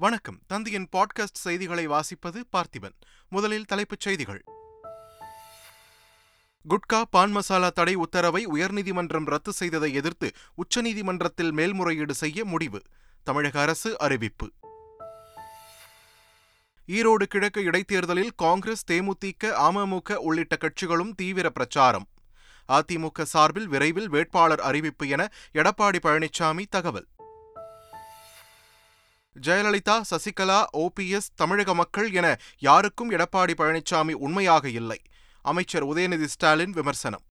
வணக்கம். தந்தியின் பாட்காஸ்ட் செய்திகளை வாசிப்பது பார்த்திபன். முதலில் தலைப்புச் செய்திகள். குட்கா பான் மசாலா தடை உத்தரவை உயர்நீதிமன்றம் ரத்து செய்ததை எதிர்த்து உச்சநீதிமன்றத்தில் மேல்முறையீடு செய்ய முடிவு. தமிழக அரசு அறிவிப்பு. ஈரோடு கிழக்கு இடைத்தேர்தலில் காங்கிரஸ் தேமுதிக அமமுக உள்ளிட்ட கட்சிகளும் தீவிர பிரச்சாரம். அதிமுக சார்பில் விரைவில் வேட்பாளர் அறிவிப்பு என எடப்பாடி பழனிசாமி தகவல். ஜெயலலிதா சசிகலா ஓபிஎஸ் தமிழக மக்கள் என யாருக்கும் எடப்பாடி பழனிசாமி உண்மையாக இல்லை. அமைச்சர் உதயநிதி ஸ்டாலின் விமர்சனம்.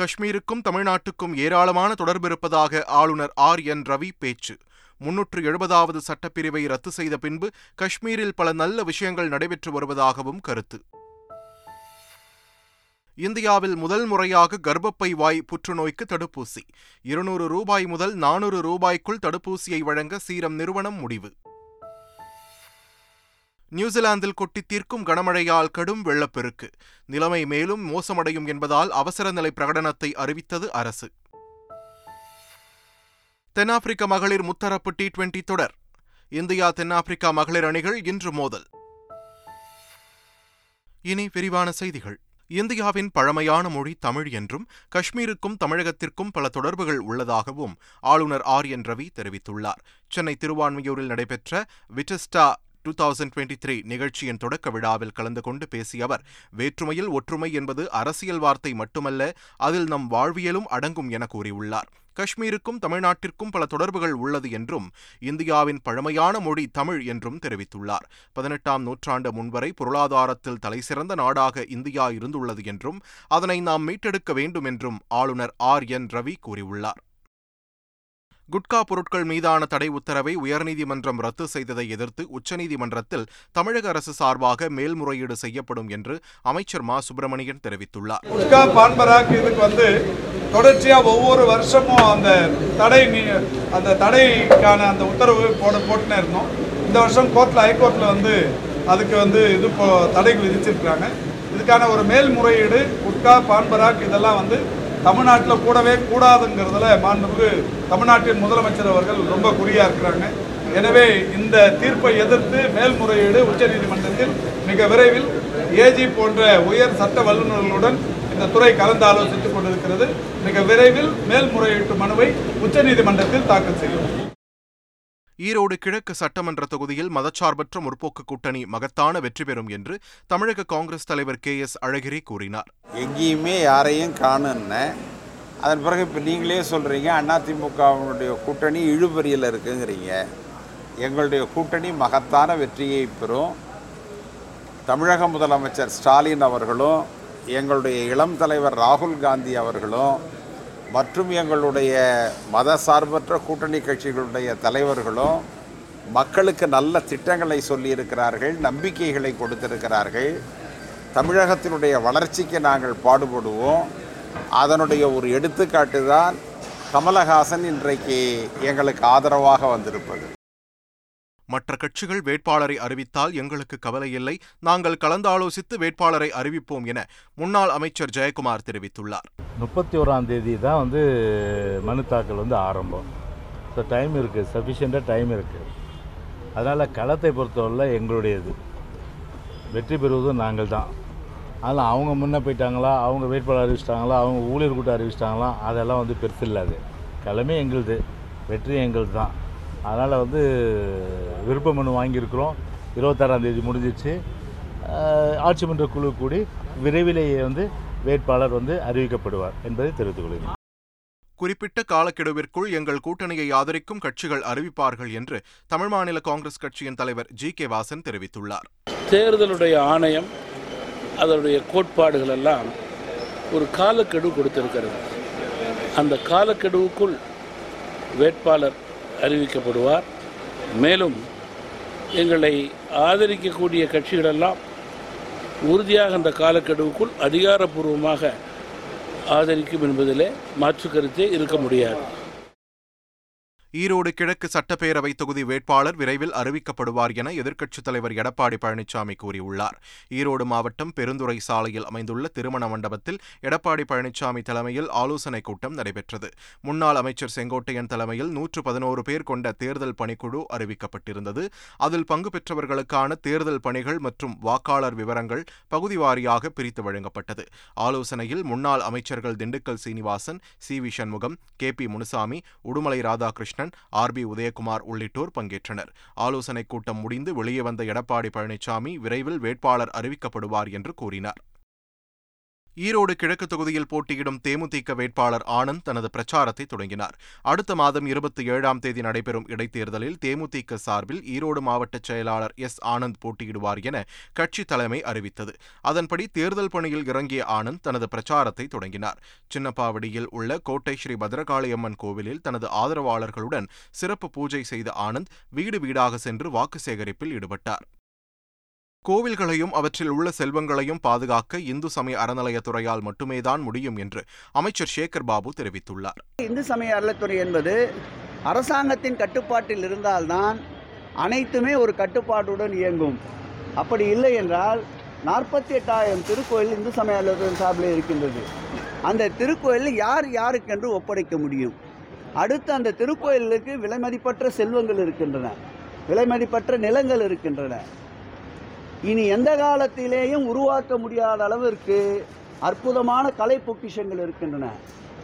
காஷ்மீருக்கும் தமிழ்நாட்டுக்கும் ஏராளமான தொடர்பு இருப்பதாக ஆளுநர் ஆர் என் ரவி பேச்சு. முன்னூற்று எழுபதாவது சட்டப்பிரிவை ரத்து செய்த பின்பு காஷ்மீரில் பல நல்ல விஷயங்கள் நடைபெற்று வருவதாகவும் கருத்து. இந்தியாவில் முதல் முறையாக கர்ப்பப்பை வாய் புற்றுநோய்க்கு தடுப்பூசி. இருநூறு ரூபாய் முதல் நானூறு ரூபாய்க்குள் தடுப்பூசியை வழங்க சீரம் நிறுவனம் முடிவு. நியூசிலாந்தில் கொட்டி தீர்க்கும் கனமழையால் கடும் வெள்ளப்பெருக்கு. நிலைமை மேலும் மோசமடையும் என்பதால் அவசர நிலை பிரகடனத்தை அறிவித்தது அரசு. தென்னாப்பிரிக்க மகளிர் முத்தரப்பு டி டுவெண்டி தொடர். இந்தியா தென்னாப்பிரிக்கா மகளிர் அணிகள் இன்று மோதல். இனி விரிவான செய்திகள். இந்தியாவின் பழமையான மொழி தமிழ் என்றும் காஷ்மீருக்கும் தமிழகத்திற்கும் பல தொடர்புகள் உள்ளதாகவும் ஆளுநர் ஆர் என் ரவி தெரிவித்துள்ளார். சென்னை திருவான்மையூரில் நடைபெற்ற விட்டஸ்டா டூ தௌசண்ட் டுவெண்ட்டி த்ரீ நிகழ்ச்சியின் தொடக்க விழாவில் கலந்து கொண்டு பேசிய அவர் வேற்றுமையில் ஒற்றுமை என்பது அரசியல் வார்த்தை மட்டுமல்ல அதில் நம் வாழ்வியலும் அடங்கும் என கூறியுள்ளார். காஷ்மீருக்கும் தமிழ்நாட்டிற்கும் பல தொடர்புகள் உள்ளது என்றும் இந்தியாவின் பழமையான மொழி தமிழ் என்றும் தெரிவித்துள்ளார். பதினெட்டாம் நூற்றாண்டு முன்வரை பொருளாதாரத்தில் தலைசிறந்த நாடாக இந்தியா இருந்துள்ளது என்றும் அதனை நாம் மீட்டெடுக்க வேண்டும் என்றும் ஆளுநர் ஆர் என் ரவி கூறியுள்ளார். குட்கா பொருட்கள் மீதான தடை உத்தரவை உயர்நீதிமன்றம் ரத்து செய்ததை எதிர்த்து உச்சநீதிமன்றத்தில் தமிழக அரசு சார்பாக மேல்முறையீடு செய்யப்படும் என்று அமைச்சர் மா. சுப்பிரமணியன் தெரிவித்துள்ளார். குட்கா பான்பராக் இதுக்கு வந்து தொடர்ச்சியாக ஒவ்வொரு வருஷமும் அந்த தடை அந்த தடைக்கான அந்த உத்தரவு போட போட்டுனே இருந்தோம். இந்த வருஷம் கோர்ட்டில் ஹைகோர்ட்டில் வந்து அதுக்கு வந்து இது தடை விதிச்சிருக்கிறாங்க. இதுக்கான ஒரு மேல்முறையீடு குட்கா பான்பராக் இதெல்லாம் வந்து தமிழ்நாட்டில் கூடவே கூடாதுங்கிறதுல மாண்புமிகு தமிழ்நாட்டின் முதலமைச்சர் அவர்கள் ரொம்ப குறியாக இருக்கிறாங்க. எனவே இந்த தீர்ப்பை எதிர்த்து மேல்முறையீடு உச்சநீதிமன்றத்தில் மிக விரைவில் ஏஜி போன்ற உயர் சட்ட வல்லுநர்களுடன் இந்த துறை கலந்து ஆலோசித்துக் கொண்டிருக்கிறது. மிக விரைவில் மேல்முறையீட்டு மனுவை உச்சநீதிமன்றத்தில் தாக்கல் செய்யும். ஈரோடு கிழக்கு சட்டமன்ற தொகுதியில் மதச்சார்பற்ற முற்போக்கு கூட்டணி மகத்தான வெற்றி பெறும் என்று தமிழக காங்கிரஸ் தலைவர் கே எஸ் அழகிரி கூறினார். எங்கேயுமே யாரையும் காணுன்னு அதன் பிறகு இப்போ நீங்களே சொல்கிறீங்க அதிமுகவினுடைய கூட்டணி இழுபறியில் இருக்குங்கிறீங்க. எங்களுடைய கூட்டணி மகத்தான வெற்றியை பெறும். தமிழக முதலமைச்சர் ஸ்டாலின் அவர்களும் எங்களுடைய இளம் தலைவர் ராகுல் காந்தி அவர்களும் மற்றும் எங்களுடைய மத சார்பற்ற கூட்டணி கட்சிகளுடைய தலைவர்களும் மக்களுக்கு நல்ல திட்டங்களை சொல்லியிருக்கிறார்கள் நம்பிக்கைகளை கொடுத்திருக்கிறார்கள். தமிழகத்தினுடைய வளர்ச்சிக்கு நாங்கள் பாடுபடுவோம். அதனுடைய ஒரு எடுத்துக்காட்டு தான் கமலஹாசன் இன்றைக்கு எங்களுக்கு ஆதரவாக வந்திருப்பது. மற்ற கட்சிகள் வேட்பாளரை அறிவித்தால் எங்களுக்கு கவலை இல்லை நாங்கள் கலந்தாலோசித்து வேட்பாளரை அறிவிப்போம் என முன்னாள் அமைச்சர் ஜெயக்குமார் தெரிவித்துள்ளார். முப்பத்தி ஓராம் தேதி தான் வந்து மனு தாக்கல் வந்து ஆரம்பம். ஸோ டைம் இருக்குது சஃபிஷியண்ட்டாக டைம் இருக்குது அதனால் களத்தை பொறுத்தவரை எங்களுடையது. வெற்றி பெறுவதும் நாங்கள் தான். அதில் அவங்க முன்னே போயிட்டாங்களா அவங்க வேட்பாளர் அறிவிச்சிட்டாங்களா அவங்க ஊழியர் கூட்டம் அறிவிச்சிட்டாங்களா அதெல்லாம் வந்து பெருசு இல்லாது. களமே எங்களுது வெற்றி எங்களுது தான். அதனால் வந்து விருப்ப மனு வாங்கியிருக்கிறோம். இருபத்தாறாம் தேதி முடிஞ்சிச்சு. அஹ், ஆட்சி மன்ற குழு கூடி விரைவிலேயே வந்து வேட்பாளர் வந்து அறிவிக்கப்படுவார் என்பதை தெரிவித்துக் கொள்கிறேன். குறிப்பிட்ட காலக்கெடுவிற்குள் எங்கள் கூட்டணியை ஆதரிக்கும் கட்சிகள் அறிவிப்பார்கள் என்று தமிழ் மாநில காங்கிரஸ் கட்சியின் தலைவர் ஜி கே வாசன் தெரிவித்துள்ளார். தேர்தலுடைய ஆணையம் அதனுடைய கோட்பாடுகள் எல்லாம் ஒரு காலக்கெடு கொடுத்திருக்கிறது. அந்த காலக்கெடுவுக்குள் வேட்பாளர் அறிவிக்கப்படுவார். மேலும் எங்களை ஆதரிக்கக்கூடிய கட்சிகளெல்லாம் உறுதியாக அந்த காலக்கெடுவுக்குள் அதிகாரப்பூர்வமாக ஆதரிக்கும் என்பதிலே மாற்று கருத்தே இருக்க முடியாது. ஈரோடு கிழக்கு சட்டப்பேரவை தொகுதி வேட்பாளர் விரைவில் அறிவிக்கப்படுவார் என எதிர்க்கட்சித் தலைவர் எடப்பாடி பழனிசாமி கூறியுள்ளார். ஈரோடு மாவட்டம் பெருந்துறை சாலையில் அமைந்துள்ள திருமண மண்டபத்தில் எடப்பாடி பழனிசாமி தலைமையில் ஆலோசனைக் கூட்டம் நடைபெற்றது. முன்னாள் அமைச்சர் செங்கோட்டையன் தலைமையில் நூற்று பதினோரு பேர் கொண்ட தேர்தல் பணிக்குழு அறிவிக்கப்பட்டிருந்தது. அதில் பங்கு பெற்றவர்களுக்கான தேர்தல் பணிகள் மற்றும் வாக்காளர் விவரங்கள் பகுதி வாரியாக பிரித்து வழங்கப்பட்டது. ஆலோசனையில் முன்னாள் அமைச்சர்கள் Dindigul Srinivasan C V Shanmugam K P Munusamy Udumalai Radhakrishnan R B Udhayakumar உள்ளிட்டோர் பங்கேற்றனர். ஆலோசனைக் கூட்டம் முடிந்து வெளியே வந்த எடப்பாடி பழனிசாமி விரைவில் வேட்பாளர் அறிவிக்கப்படுவார் என்று கூறினார். ஈரோடு கிழக்கு தொகுதியில் போட்டியிடும் தேமுதிக வேட்பாளர் ஆனந்த் தனது பிரச்சாரத்தை தொடங்கினார். அடுத்த மாதம் இருபத்தி ஏழாம் தேதி நடைபெறும் இடைத்தேர்தலில் தேமுதிக சார்பில் ஈரோடு மாவட்ட செயலாளர் எஸ். ஆனந்த் போட்டியிடுவார் என கட்சி தலைமை அறிவித்தது. அதன்படி தேர்தல் பணியில் இறங்கிய ஆனந்த் தனது பிரச்சாரத்தை தொடங்கினார். சின்னப்பாவடியில் உள்ள கோட்டை ஸ்ரீ பத்ரகாளியம்மன் கோவிலில் தனது ஆதரவாளர்களுடன் சிறப்பு பூஜை செய்த ஆனந்த் வீடு வீடாக சென்று வாக்கு சேகரிப்பில் ஈடுபட்டார். கோவில்களையும் அவற்றில் உள்ள செல்வங்களையும் பாதுகாக்க இந்து சமய அறநிலையத்துறையால் மட்டுமேதான் முடியும் என்று அமைச்சர் சேகர் பாபு தெரிவித்துள்ளார். இந்து சமய அறநிலைத்துறை என்பது அரசாங்கத்தின் கட்டுப்பாட்டில் இருந்தால்தான் அனைத்துமே ஒரு கட்டுப்பாட்டுடன் இயங்கும். அப்படி இல்லை என்றால் நாற்பத்தி எட்டாயிரம் திருக்கோயில் இந்து சமய அறநிலையத்துறை சார்பில் இருக்கின்றது. அந்த திருக்கோயிலில் யார் யாருக்கென்று ஒப்படைக்க முடியும்? அடுத்து அந்த திருக்கோயிலுக்கு விலைமதிப்பற்ற செல்வங்கள் இருக்கின்றன. விலைமதிப்பற்ற நிலங்கள் இருக்கின்றன. இனி எந்த காலத்திலேயும் உருவாக்க முடியாத அளவிற்கு அற்புதமான கலை பொக்கிஷங்கள் இருக்கின்றன.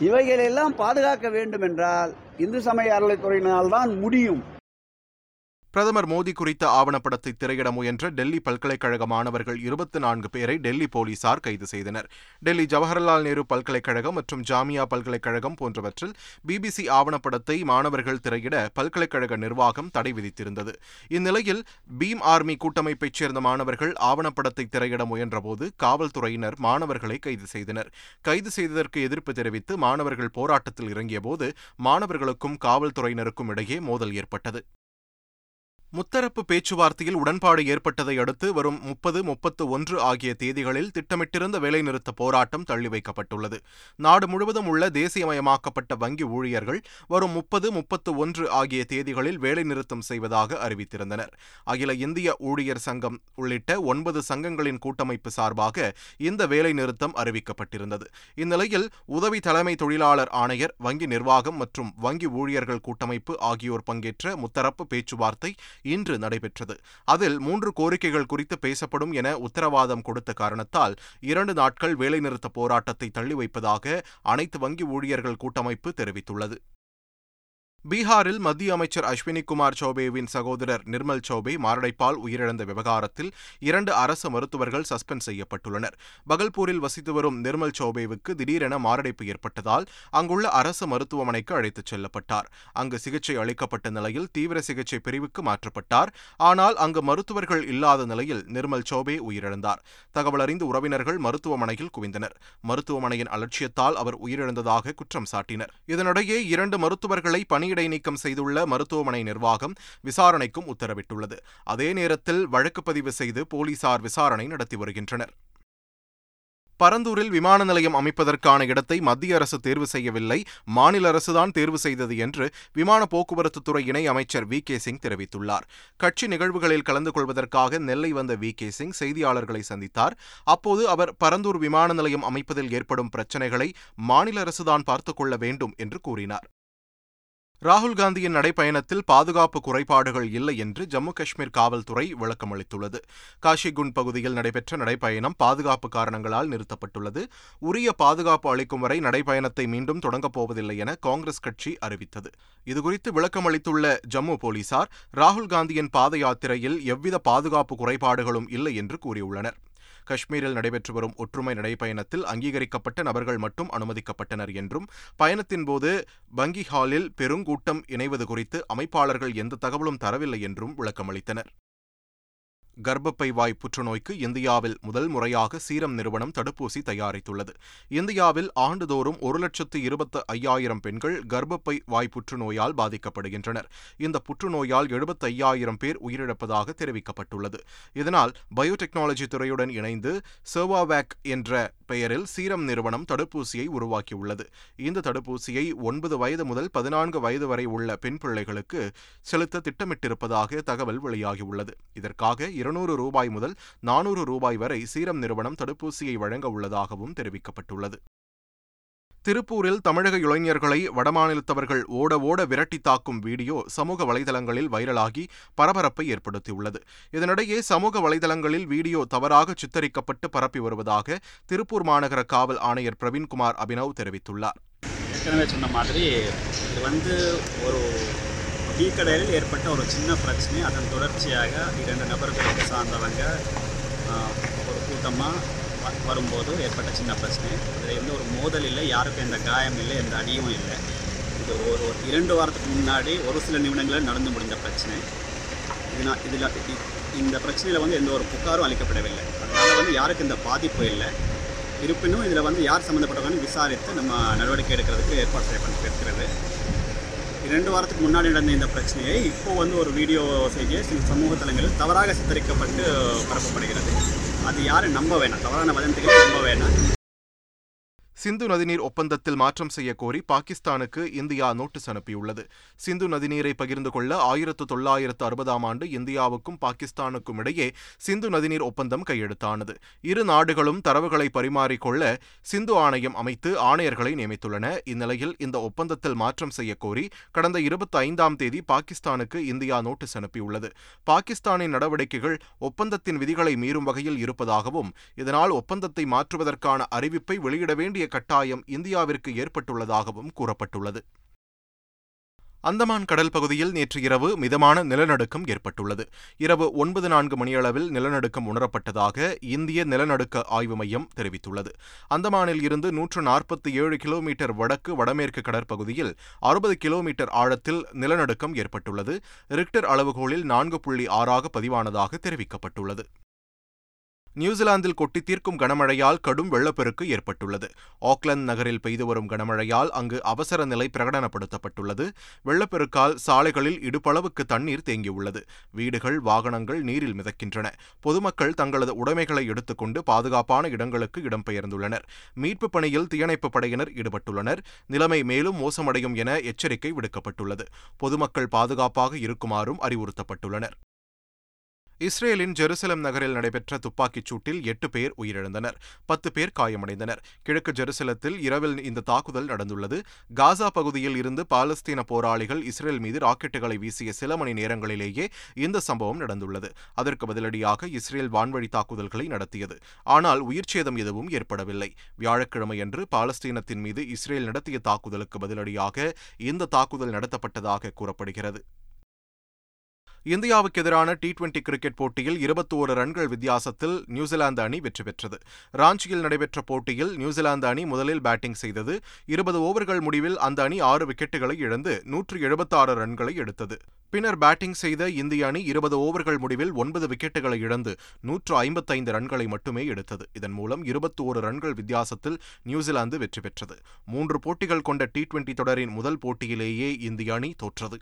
இவைகளெல்லாம் பாதுகாக்க வேண்டும் என்றால் இந்து சமய அறநிலைத்துறையினால்தான் முடியும். பிரதமர் மோடி குறித்த ஆவணப்படத்தை திரையிட முயன்ற டெல்லி பல்கலைக்கழக மாணவர்கள் இருபத்தி நான்கு பேரை டெல்லி போலீசார் கைது செய்தனர். டெல்லி ஜவஹர்லால் நேரு பல்கலைக்கழகம் மற்றும் ஜாமியா பல்கலைக்கழகம் போன்றவற்றில் பிபிசி ஆவணப்படத்தை மாணவர்கள் திரையிட பல்கலைக்கழக நிர்வாகம் தடை விதித்திருந்தது. இந்நிலையில் பீம் ஆர்மி கூட்டமைப்பைச் சேர்ந்த மாணவர்கள் ஆவணப்படத்தை திரையிட முயன்றபோது காவல்துறையினர் மாணவர்களை கைது செய்தனர். கைது செய்ததற்கு எதிர்ப்பு தெரிவித்து மாணவர்கள் போராட்டத்தில் இறங்கியபோது மாணவர்களுக்கும் காவல்துறையினருக்கும் இடையே மோதல் ஏற்பட்டது. முத்தரப்பு பேச்சுவார்த்தையில் உடன்பாடு ஏற்பட்டதை அடுத்து வரும் முப்பது முப்பத்து ஒன்று ஆகிய தேதிகளில் திட்டமிட்டிருந்த வேலைநிறுத்த போராட்டம் தள்ளி வைக்கப்பட்டுள்ளது. நாடு முழுவதும் உள்ள தேசியமயமாக்கப்பட்ட வங்கி ஊழியர்கள் வரும் முப்பது முப்பத்து ஒன்று ஆகிய தேதிகளில் வேலைநிறுத்தம் செய்வதாக அறிவித்திருந்தனர். அகில இந்திய ஊழியர் சங்கம் உள்ளிட்ட ஒன்பது சங்கங்களின் கூட்டமைப்பு சார்பாக இந்த வேலைநிறுத்தம் அறிவிக்கப்பட்டிருந்தது. இந்நிலையில் உதவி தலைமை தொழிலாளர் ஆணையர் வங்கி நிர்வாகம் மற்றும் வங்கி ஊழியர்கள் கூட்டமைப்பு ஆகியோர் பங்கேற்ற முத்தரப்பு பேச்சுவார்த்தை இன்று நடைபெற்றது. அதில் மூன்று கோரிக்கைகள் குறித்து பேசப்படும் என உத்தரவாதம் கொடுத்த காரணத்தால் இரண்டு நாட்கள் வேலைநிறுத்த போராட்டத்தை தள்ளி வைப்பதாக அனைத்து வங்கி ஊழியர்கள் கூட்டமைப்பு தெரிவித்துள்ளது. பீகாரில் மத்திய அமைச்சர் அஸ்வினி குமார் சௌபேவின் சகோதரர் நிர்மல் சௌபே மாரடைப்பால் உயிரிழந்த விவகாரத்தில் இரண்டு அரசு மருத்துவர்கள் சஸ்பெண்ட் செய்யப்பட்டுள்ளனர். பகல்பூரில் வசித்து வரும் நிர்மல் சௌபேவுக்கு திடீரென மாரடைப்பு ஏற்பட்டதால் அங்குள்ள அரசு மருத்துவமனைக்கு அழைத்துச் செல்லப்பட்டார். அங்கு சிகிச்சை அளிக்கப்பட்ட நிலையில் தீவிர சிகிச்சை பிரிவுக்கு மாற்றப்பட்டார். ஆனால் அங்கு மருத்துவர்கள் இல்லாத நிலையில் நிர்மல் சௌபே உயிரிழந்தார். தகவல் அறிந்து உறவினர்கள் மருத்துவமனையில் குவிந்தனர். மருத்துவமனையின் அலட்சியத்தால் அவர் உயிரிழந்ததாக குற்றம் சாட்டினர். இதனிடையே இரண்டு மருத்துவர்களை பணியிட நீக்கம் செய்துள்ள மருத்துவமனை நிர்வாகம் விசாரணைக்கும் உத்தரவிட்டுள்ளது. அதே நேரத்தில் வழக்கு பதிவு செய்து போலீசார் விசாரணை நடத்தி வருகின்றனர். பரந்தூரில் விமான நிலையம் அமைப்பதற்கான இடத்தை மத்திய அரசு தேர்வு செய்யவில்லை. மாநில அரசுதான் தேர்வு செய்தது என்று விமான போக்குவரத்துத்துறை இணை அமைச்சர் வி. கே. சிங் தெரிவித்துள்ளார். கட்சி நிகழ்வுகளில் கலந்து கொள்வதற்காக நெல்லை வந்த வி. கே. சிங் செய்தியாளர்களை சந்தித்தார். அப்போது அவர் பரந்தூர் விமான நிலையம் அமைப்பதில் ஏற்படும் பிரச்சினைகளை மாநில அரசுதான் பார்த்துக் கொள்ள வேண்டும் என்று கூறினார். ராகுல் காந்தியின் நடைப்பயணத்தில் பாதுகாப்பு குறைபாடுகள் இல்லை என்று ஜம்மு காஷ்மீர் காவல்துறை விளக்கமளித்துள்ளது காஷிகுண்ட் பகுதியில் நடைபெற்ற நடைப்பயணம் பாதுகாப்பு காரணங்களால் நிறுத்தப்பட்டுள்ளது. உரிய பாதுகாப்பு அளிக்கும் வரை நடைப்பயணத்தை மீண்டும் தொடங்கப் போவதில்லை என காங்கிரஸ் கட்சி அறிவித்தது. இதுகுறித்து விளக்கமளித்துள்ள ஜம்மு போலீசார் ராகுல் காந்தியின் பாத யாத்திரையில் எவ்வித பாதுகாப்பு குறைபாடுகளும் இல்லை என்று கூறியுள்ளனர். காஷ்மீரில் நடைபெற்று வரும் ஒற்றுமை நடைப்பயணத்தில் அங்கீகரிக்கப்பட்ட நபர்கள் மட்டும் அனுமதிக்கப்பட்டனர் என்றும் பயணத்தின்போது பங்கி ஹாலில் பெருங்கூட்டம் இணைவது குறித்து அமைப்பாளர்கள் எந்த தகவலும் தரவில்லை என்றும் விளக்கமளித்தனர். கர்ப்பப்பை வாய் புற்றுநோய்க்கு இந்தியாவில் முதல் முறையாக சீரம் நிறுவனம் தடுப்பூசி தயாரித்துள்ளது. இந்தியாவில் ஆண்டுதோறும் ஒரு லட்சத்து இருபத்து ஐயாயிரம் பெண்கள் கர்ப்பப்பை வாய் புற்றுநோயால் பாதிக்கப்படுகின்றனர். இந்த புற்றுநோயால் எழுபத்து ஐயாயிரம் பேர் உயிரிழப்பதாக தெரிவிக்கப்பட்டுள்ளது. இதனால் பயோடெக்னாலஜி துறையுடன் இணைந்து சர்வாவேக் என்ற பெயரில் சீரம் நிறுவனம் தடுப்பூசியை உருவாக்கியுள்ளது. இந்த தடுப்பூசியை ஒன்பது வயது முதல் பதினான்கு வயது வரை உள்ள பெண் பிள்ளைகளுக்கு செலுத்த திட்டமிட்டிருப்பதாக தகவல் வெளியாகியுள்ளது. இதற்காக இருநூறு ரூபாய் முதல் நானூறு ரூபாய் வரை சீரம் நிறுவனம் தடுப்பூசியை வழங்க உள்ளதாகவும் தெரிவிக்கப்பட்டுள்ளது. திருப்பூரில் தமிழக இளைஞர்களை வடமாநிலத்தவர்கள் ஓட ஓட விரட்டி தாக்கும் வீடியோ சமூக வலைதளங்களில் வைரலாகி பரபரப்பை ஏற்படுத்தியுள்ளது. இதனிடையே சமூக வலைதளங்களில் வீடியோ தவறாக சித்தரிக்கப்பட்டு பரப்பி வருவதாக திருப்பூர் மாநகர காவல் ஆணையர் பிரவீன்குமார் அபினவ் தெரிவித்துள்ளார். ஏற்கனவே சொன்ன மாதிரி இது வந்து ஒரு டீ கடையில் ஏற்பட்ட ஒரு சின்ன பிரச்சனை. அதன் தொடர்ச்சியாக இரண்டு நபர்கள் சார்ந்தவங்க ஒரு கூட்டமாக வரும்போது ஏற்பட்ட சின்ன பிரச்சனை. இதில் எந்த ஒரு மோதல் இல்லை யாருக்கும் எந்த காயம் இல்லை எந்த அடியும் இல்லை. இது ஒரு ஒரு இரண்டு வாரத்துக்கு முன்னாடி ஒரு சில நிமிடங்களில் நடந்து முடிந்த பிரச்சனை. இதுனா இதில் இந்த பிரச்சனையில் வந்து எந்த ஒரு புகாரும் அளிக்கப்படவில்லை. அதனால் வந்து யாருக்கும் இந்த பாதிப்பு இல்லை. இருப்பினும் இதில் வந்து யார் சம்மந்தப்பட்டவங்கன்னு விசாரித்து நம்ம நடவடிக்கை எடுக்கிறதுக்கு ஏற்பாடு செய்யப்பட்டிருக்கிறது. இரண்டு வாரத்துக்கு முன்னாடி நடந்த இந்த பிரச்சனையை இப்போ வந்து ஒரு வீடியோ செய்தி சில சமூக தளங்களில் தவறாக சித்தரிக்கப்பட்டு பரப்பப்படுகிறது. அது யாரும் நம்ப வேணாம். தவறான வதந்திகளை நம்ப வேணாம். சிந்து நதிநீர் ஒப்பந்தத்தில் மாற்றம் செய்யக்கோரி பாகிஸ்தானுக்கு இந்தியா நோட்டீஸ் அனுப்பியுள்ளது. சிந்து நதிநீரை பகிர்ந்து கொள்ள ஆயிரத்து தொள்ளாயிரத்து அறுபதாம் ஆண்டு இந்தியாவுக்கும் பாகிஸ்தானுக்கும் இடையே சிந்து நதிநீர் ஒப்பந்தம் கையெழுத்தானது. இரு நாடுகளும் தரவுகளை பரிமாறிக்கொள்ள சிந்து ஆணையம் அமைத்து ஆணையர்களை நியமித்துள்ளன. இந்நிலையில் இந்த ஒப்பந்தத்தில் மாற்றம் செய்யக்கோரி கடந்த இருபத்தி ஐந்தாம் தேதி பாகிஸ்தானுக்கு இந்தியா நோட்டீஸ் அனுப்பியுள்ளது. பாகிஸ்தானின் நடவடிக்கைகள் ஒப்பந்தத்தின் விதிகளை மீறும் வகையில் இருப்பதாகவும் இதனால் ஒப்பந்தத்தை மாற்றுவதற்கான அறிவிப்பை வெளியிட வேண்டிய கட்டாயம் இந்தியாவிற்கு ஏற்பட்டுள்ளதாகவும் கூறப்பட்டுள்ளது. அந்தமான் கடல் பகுதியில் நேற்று இரவு மிதமான நிலநடுக்கம் ஏற்பட்டுள்ளது. இரவு ஒன்பது நான்கு மணியளவில் நிலநடுக்கம் உணரப்பட்டதாக இந்திய நிலநடுக்க ஆய்வு மையம் தெரிவித்துள்ளது. அந்தமானில் இருந்து நூற்று நாற்பத்தி ஏழு கிலோமீட்டர் வடக்கு வடமேற்கு கடற்பகுதியில் அறுபது கிலோமீட்டர் ஆழத்தில் நிலநடுக்கம் ஏற்பட்டுள்ளது. ரிக்டர் அளவுகோலில் நான்கு புள்ளி ஆறாக பதிவானதாக தெரிவிக்கப்பட்டுள்ளது. நியூசிலாந்தில் கொட்டி தீர்க்கும் கனமழையால் கடும் வெள்ளப்பெருக்கு ஏற்பட்டுள்ளது. ஆக்லாந்து நகரில் பெய்து வரும் கனமழையால் அங்கு அவசர நிலை பிரகடனப்படுத்தப்பட்டுள்ளது. வெள்ளப்பெருக்கால் சாலைகளில் இடுப்பளவுக்கு தண்ணீர் தேங்கியுள்ளது. வீடுகள் வாகனங்கள் நீரில் மிதக்கின்றன. பொதுமக்கள் தங்களது உடைமைகளை எடுத்துக்கொண்டு பாதுகாப்பான இடங்களுக்கு இடம்பெயர்ந்துள்ளனர். மீட்புப் பணியில் தீயணைப்பு படையினர் ஈடுபட்டுள்ளனர். நிலைமை மேலும் மோசமடையும் என எச்சரிக்கை விடுக்கப்பட்டுள்ளது. பொதுமக்கள் பாதுகாப்பாக இருக்குமாறும் அறிவுறுத்தப்பட்டுள்ளனர். இஸ்ரேலின் ஜெருசலம் நகரில் நடைபெற்ற துப்பாக்கிச் சூட்டில் எட்டு பேர் உயிரிழந்தனர் பத்து பேர் காயமடைந்தனர். கிழக்கு ஜெருசலத்தில் இரவில் இந்த தாக்குதல் நடந்துள்ளது. காசா பகுதியில் இருந்து பாலஸ்தீன போராளிகள் இஸ்ரேல் மீது ராக்கெட்டுகளை வீசிய சில மணி நேரங்களிலேயே இந்த சம்பவம் நடந்துள்ளது. அதற்கு பதிலடியாக இஸ்ரேல் வான்வழி தாக்குதல்களை நடத்தியது. ஆனால் உயிர்ச்சேதம் எதுவும் ஏற்படவில்லை. வியாழக்கிழமையன்று பாலஸ்தீனத்தின் மீது இஸ்ரேல் நடத்திய தாக்குதலுக்கு பதிலடியாக இந்த தாக்குதல் நடத்தப்பட்டதாக கூறப்படுகிறது. இந்தியாவுக்கு எதிரான டி டுவெண்டி கிரிக்கெட் போட்டியில் இருபத்தோரு ரன்கள் வித்தியாசத்தில் நியூசிலாந்து அணி வெற்றி பெற்றது. ராஞ்சியில் நடைபெற்ற போட்டியில் நியூசிலாந்து அணி முதலில் பேட்டிங் செய்தது. இருபது ஓவர்கள் முடிவில் அந்த அணி ஆறு விக்கெட்டுகளை இழந்து நூற்று எழுபத்தாறு ரன்களை எடுத்தது. பின்னர் பேட்டிங் செய்த இந்திய அணி இருபது ஓவர்கள் முடிவில் ஒன்பது விக்கெட்டுகளை இழந்து நூற்று ஐம்பத்தைந்து ரன்களை மட்டுமே எடுத்தது. இதன் மூலம் இருபத்தோரு ரன்கள் வித்தியாசத்தில் நியூசிலாந்து வெற்றி பெற்றது. மூன்று போட்டிகள் கொண்ட டி டுவெண்டி தொடரின் முதல் போட்டியிலேயே இந்திய அணி தோற்றது.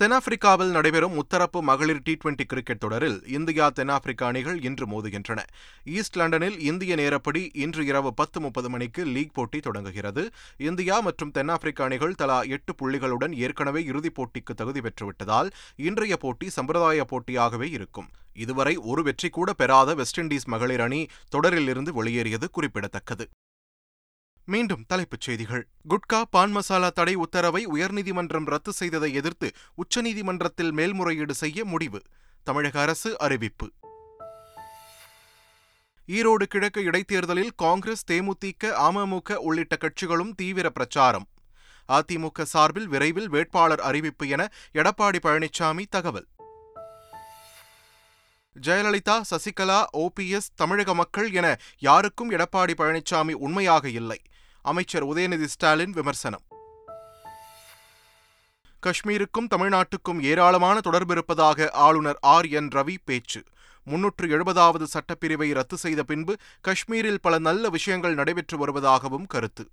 தென்னாப்பிரிக்காவில் நடைபெறும் முத்தரப்பு மகளிர் டி டுவெண்டி கிரிக்கெட் தொடரில் இந்தியா தென்னாப்பிரிக்கா அணிகள் இன்று மோதுகின்றன. ஈஸ்ட் லண்டனில் இந்திய நேரப்படி இன்று இரவு பத்து முப்பது மணிக்கு லீக் போட்டி தொடங்குகிறது. இந்தியா மற்றும் தென்னாப்பிரிக்க அணிகள் தலா எட்டு புள்ளிகளுடன் ஏற்கனவே இறுதிப் போட்டிக்கு தகுதி பெற்றுவிட்டதால் இன்றைய போட்டி சம்பிரதாய போட்டியாகவே இருக்கும். இதுவரை ஒரு வெற்றி கூட பெறாத வெஸ்ட் இண்டீஸ் மகளிர் அணி தொடரிலிருந்து வெளியேறியது குறிப்பிடத்தக்கது. மீண்டும் தலைப்புச் செய்திகள். குட்கா பான் மசாலா தடை உத்தரவை உயர்நீதிமன்றம் ரத்து செய்ததை எதிர்த்து உச்சநீதிமன்றத்தில் மேல்முறையீடு செய்ய முடிவு. தமிழக அரசு அறிவிப்பு. ஈரோடு கிழக்கு இடைத்தேர்தலில் காங்கிரஸ் தேமுதிக அமமுக உள்ளிட்ட கட்சிகளும் தீவிர பிரச்சாரம். அதிமுக சார்பில் விரைவில் வேட்பாளர் அறிவிப்பு என எடப்பாடி பழனிசாமி தகவல். ஜெயலலிதா சசிகலா ஓபிஎஸ் தமிழக மக்கள் என யாருக்கும் எடப்பாடி பழனிசாமி உண்மையாக இல்லை. அமைச்சர் உதயநிதி ஸ்டாலின் விமர்சனம். காஷ்மீருக்கும் தமிழ்நாட்டுக்கும் ஏராளமான தொடர்பு இருப்பதாக ஆளுநர் ஆர் என் ரவி பேச்சு. முன்னூற்று எழுபதாவது சட்டப்பிரிவை ரத்து செய்த பின்பு காஷ்மீரில் பல நல்ல விஷயங்கள் நடைபெற்று வருவதாகவும் கருத்து.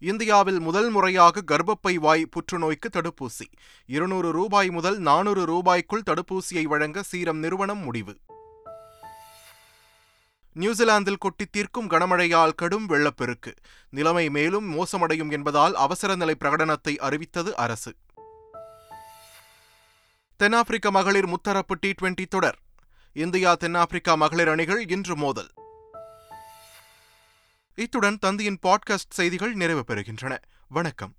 இந்தியாவில் முதல் முறையாக கர்ப்பப்பை வாய் புற்றுநோய்க்கு தடுப்பூசி. இருநூறு ரூபாய் முதல் நானூறு ரூபாய்க்குள் தடுப்பூசியை வழங்க சீரம் நிறுவனம் முடிவு. நியூசிலாந்தில் கொட்டி தீர்க்கும் கனமழையால் கடும் வெள்ளப்பெருக்கு. நிலைமை மேலும் மோசமடையும் என்பதால் அவசர நிலை பிரகடனத்தை அறிவித்தது அரசு. தென்னாப்பிரிக்க மகளிர் முத்தரப்பு டி டுவெண்டி தொடர். இந்தியா தென்னாப்பிரிக்கா மகளிர் அணிகள் இன்று மோதல். இத்துடன் தந்தியின் பாட்காஸ்ட் செய்திகள் நிறைவு பெறுகின்றன. வணக்கம்.